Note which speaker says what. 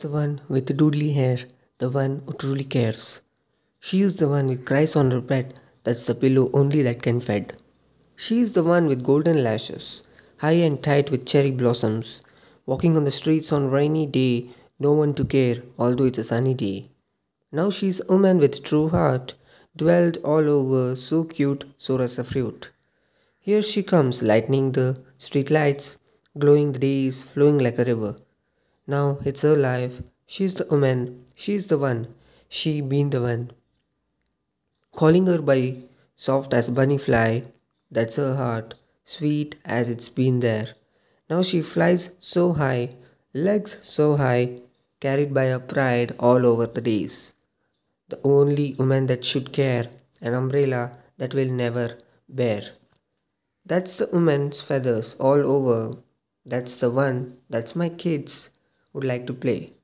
Speaker 1: The one with doodly hair, the one who truly cares. She is the one with cries on her bed, that's the pillow only that can fed. She is the one with golden lashes, high and tight with cherry blossoms, walking on the streets on rainy day, no one to care, although it's a sunny day. Now she's a woman with true heart, dwelled all over, so cute, so fruit. Here she comes, lightening the street lights, glowing the days, flowing like a river. Now it's her life. She's the woman. She's the one. She been the one. Calling her by soft as bunny fly. That's her heart, sweet as it's been there. Now she flies so high, legs so high, carried by her pride all over the days. The only woman that should care, an umbrella that will never bear. That's the woman's feathers all over. That's the one, that's my kids would like to play.